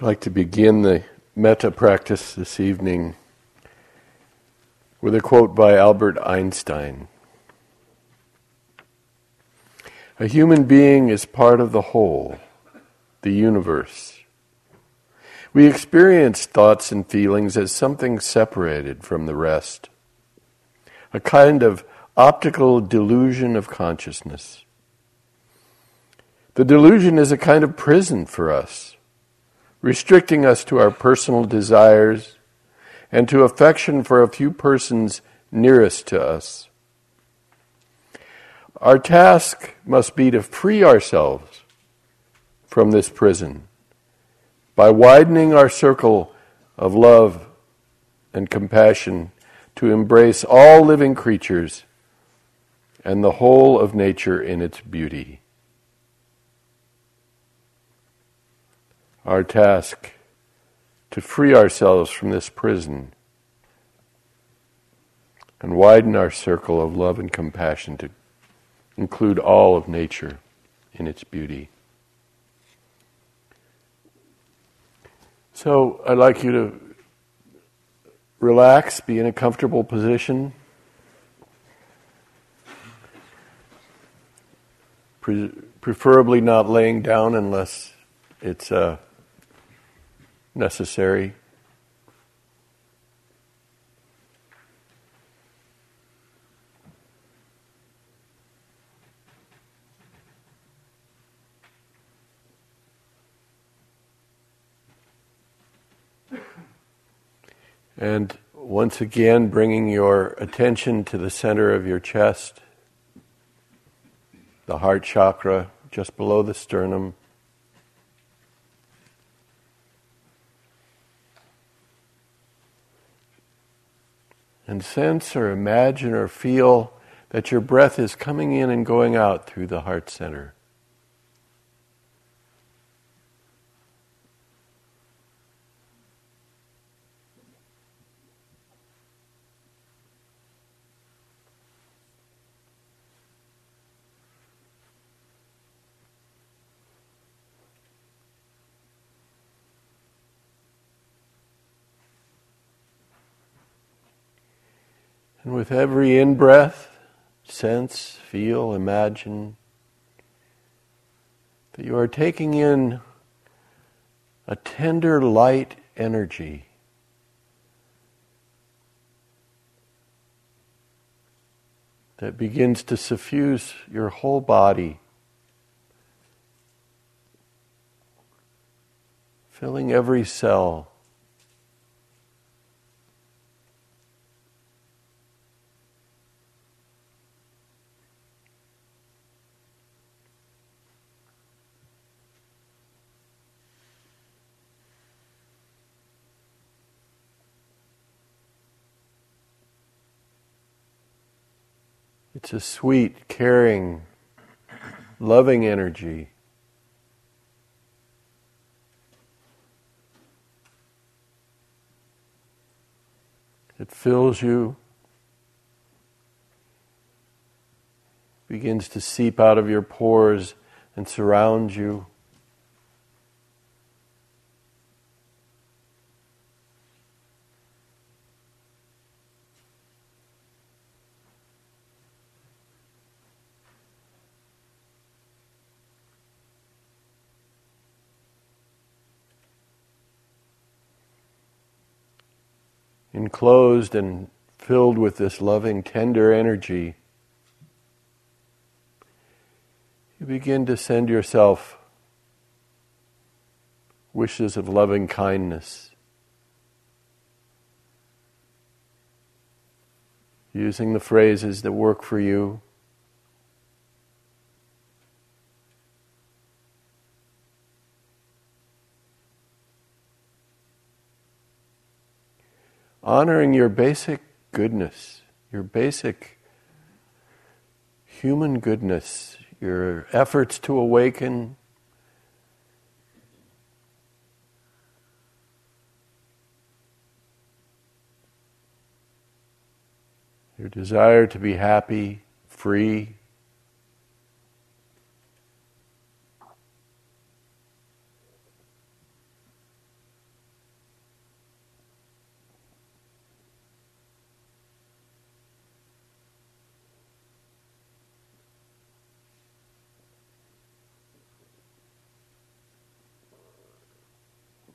I'd like to begin the metta practice this evening with a quote by Albert Einstein. A human being is part of the whole, the universe. We experience thoughts and feelings as something separated from the rest, a kind of optical delusion of consciousness. The delusion is a kind of prison for us restricting us to our personal desires and to affection for a few persons nearest to us. Our task must be to free ourselves from this prison by widening our circle of love and compassion to embrace all living creatures and the whole of nature in its beauty. Our task to free ourselves from this prison and widen our circle of love and compassion to include all of nature in its beauty. So I'd like you to relax, be in a comfortable position. Pre- preferably not laying down unless it's a uh, necessary. And once again, bringing your attention to the center of your chest, the heart chakra just below the sternum. And sense or imagine or feel that your breath is coming in and going out through the heart center. And with every in breath, sense, feel, imagine that you are taking in a tender light energy. That begins to suffuse your whole body, filling every cell. It's a sweet, caring, loving energy. It fills you, begins to seep out of your pores and surround you. Enclosed and filled with this loving, tender energy, you begin to send yourself wishes of loving kindness. Using the phrases that work for you. Honoring your basic goodness, your basic human goodness, your efforts to awaken. Your desire to be happy, free,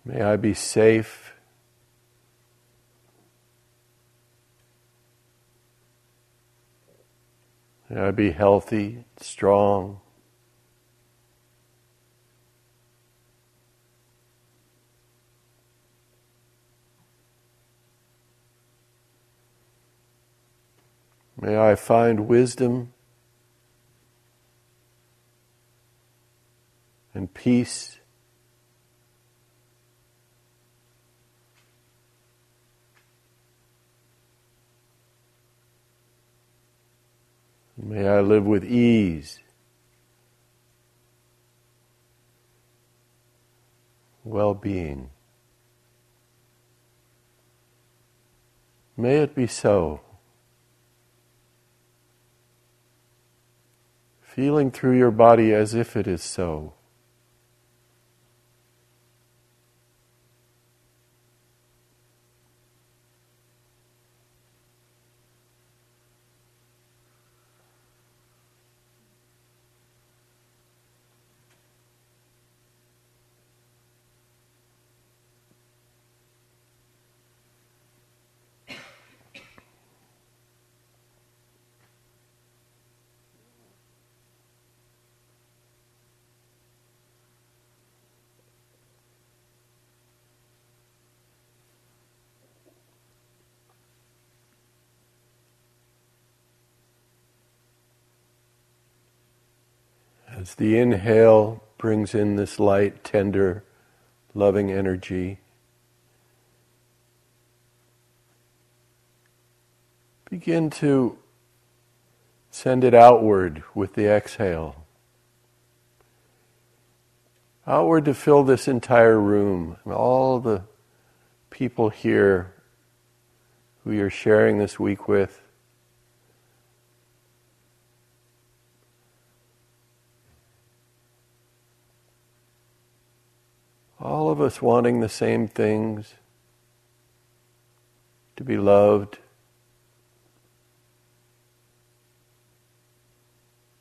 May I be safe. May I be healthy, strong. May I find wisdom and peace. May I live with ease, well being. May it be so. Feeling through your body as if it is so. As the inhale brings in this light, tender, loving energy, begin to send it outward with the exhale. Outward to fill this entire room all the people here who you're sharing this week with. All of us wanting the same things to be loved,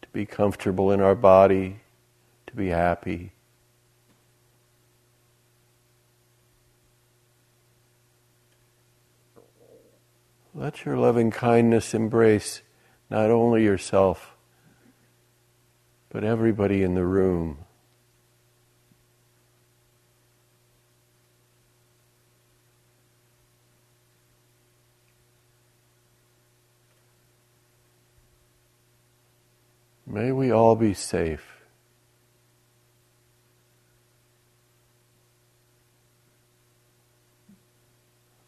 to be comfortable in our body, to be happy. Let your loving kindness embrace not only yourself, but everybody in the room. May we all be safe.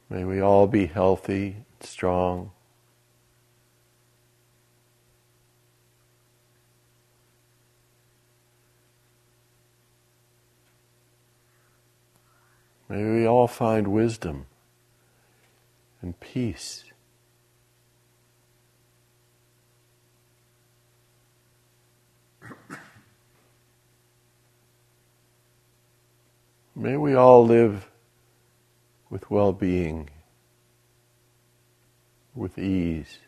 May we all be healthy, strong. May we all find wisdom and peace. May we all live with well being, with ease.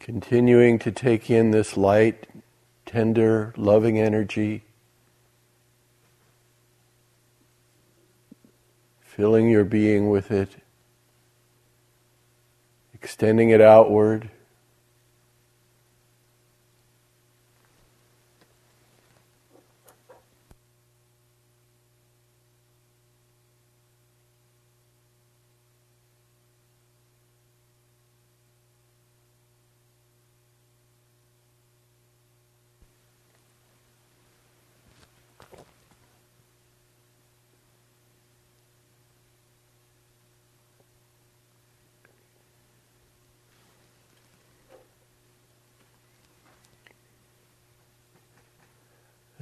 Continuing to take in this light, tender, loving energy. Filling your being with it. Extending it outward.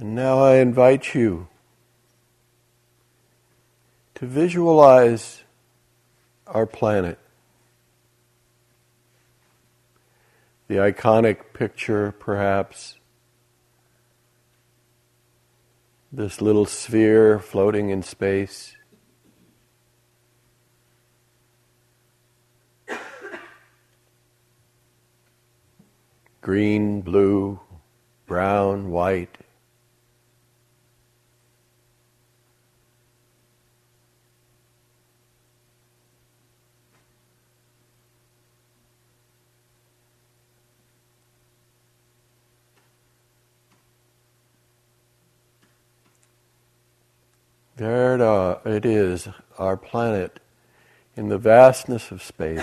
And now I invite you to visualize our planet. The iconic picture, perhaps, this little sphere floating in space. Green, blue, brown, white. There it, uh, it is, our planet, in the vastness of space.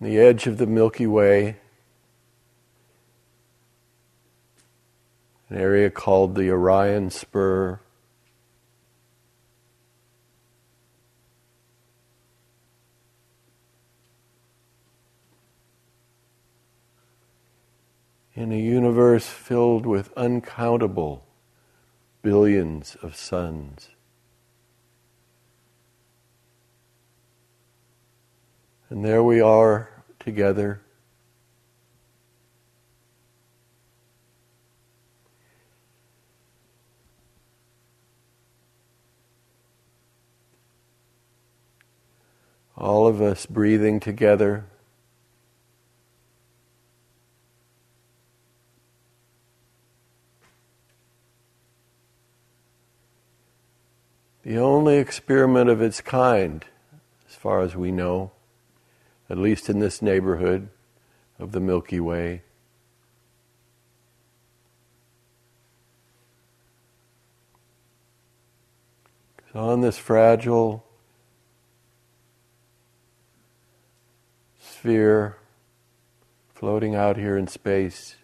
the edge of the Milky Way, an area called the Orion Spur. in a universe filled uncountable billions of suns. And there we are together. All of us breathing together. The only experiment of its kind, as far as we know, at least in this neighborhood of the Milky Way. on this fragile sphere floating out here in space,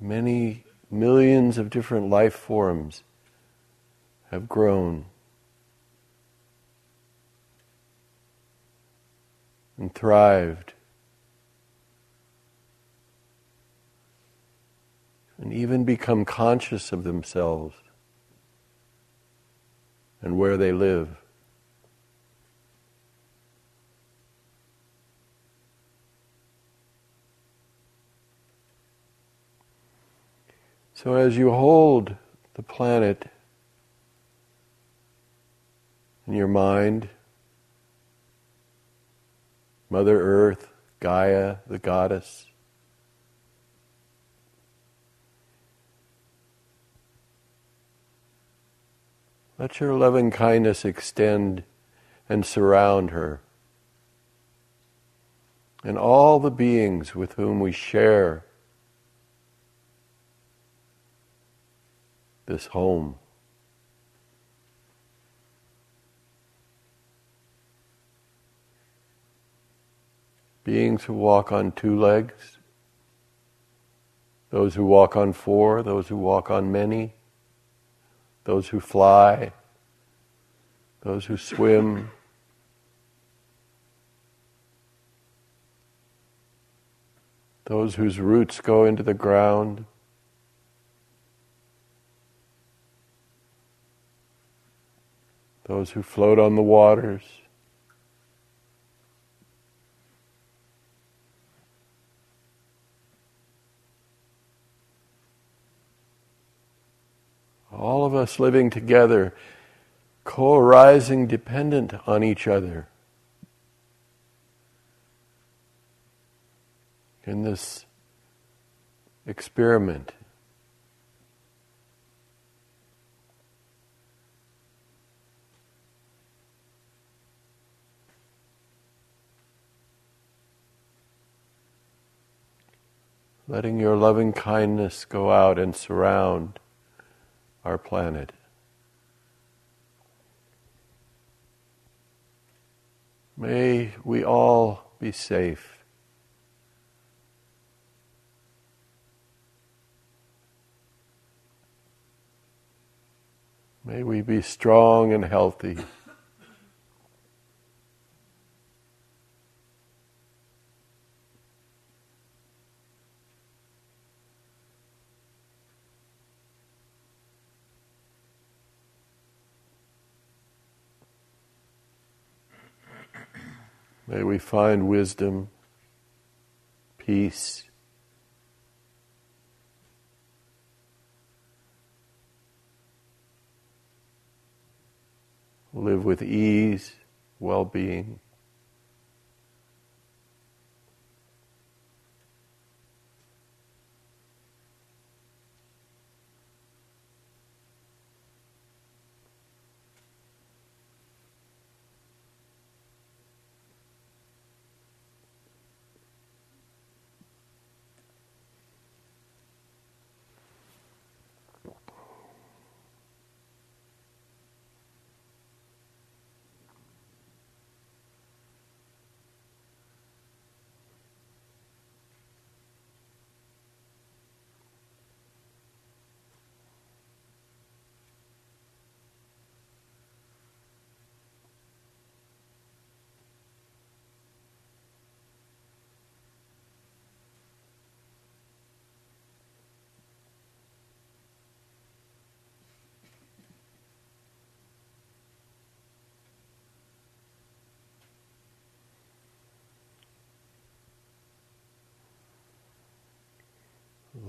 many millions of different life forms have grown. And thrived. And even become conscious of themselves. And where they live. So as you hold the planet in your mind, Mother Earth, Gaia, the goddess, let your loving kindness extend and surround her. And all the beings with whom we share this home. Beings who walk on two legs, those who walk on four, those who walk on many, those who fly, those who swim. Those whose roots go into the ground. Those who float on the waters. All of us living together, co arising dependent on each other. In this experiment. Letting your loving kindness go out and surround our planet. May we all be safe. May we be strong and healthy. May we find wisdom, peace, live with ease, well being.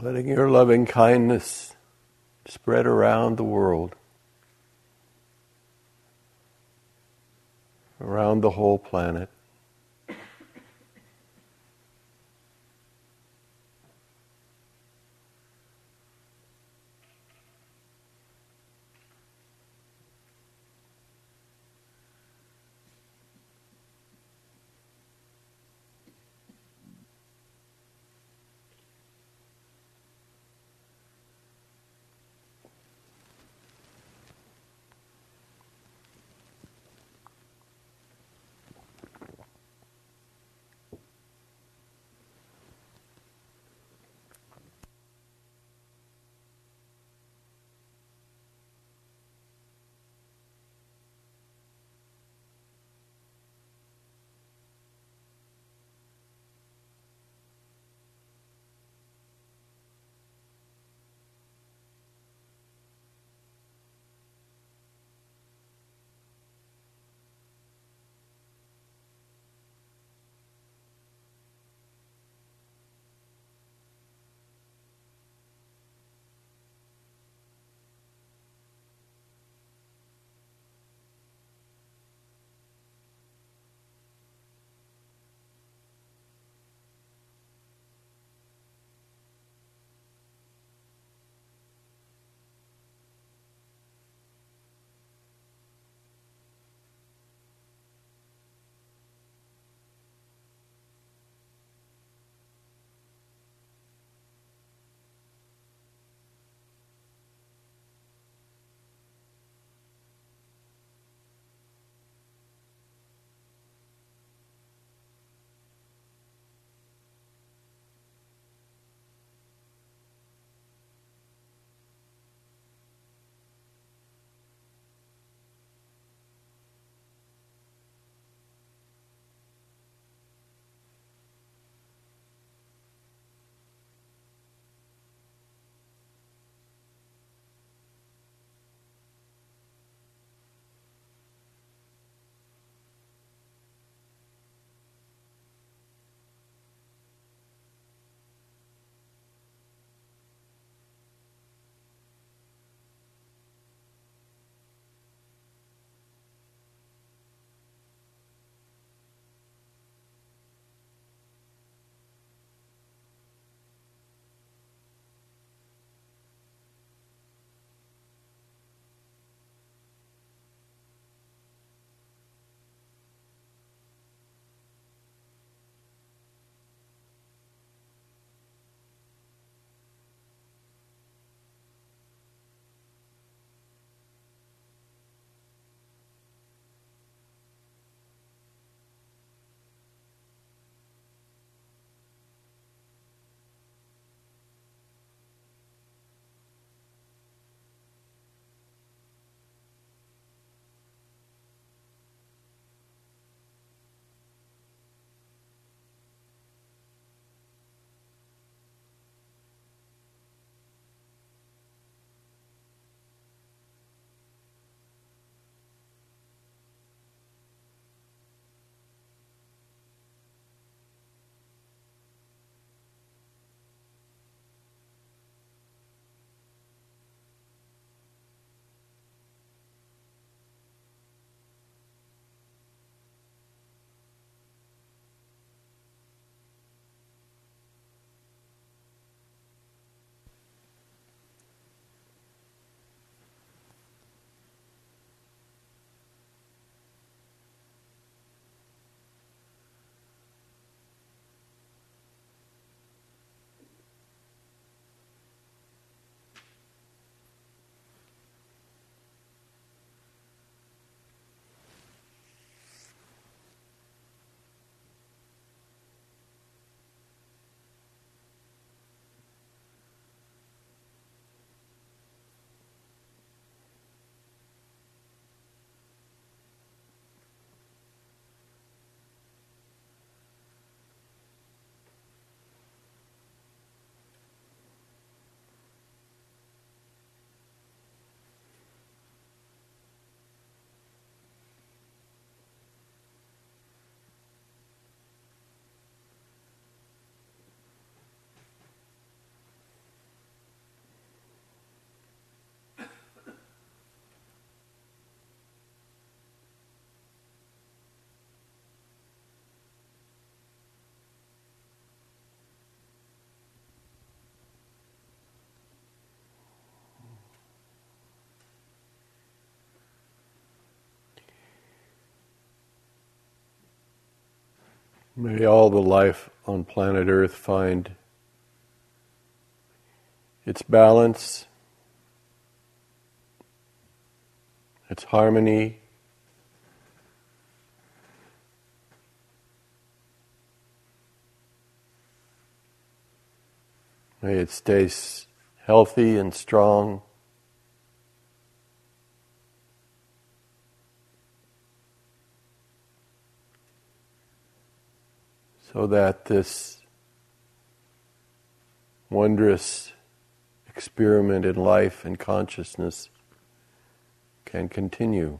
Letting your loving kindness spread around the world, around the whole planet. May all the life on planet Earth find its balance, its harmony, May it stay healthy and strong. So that this wondrous experiment in life and consciousness can continue.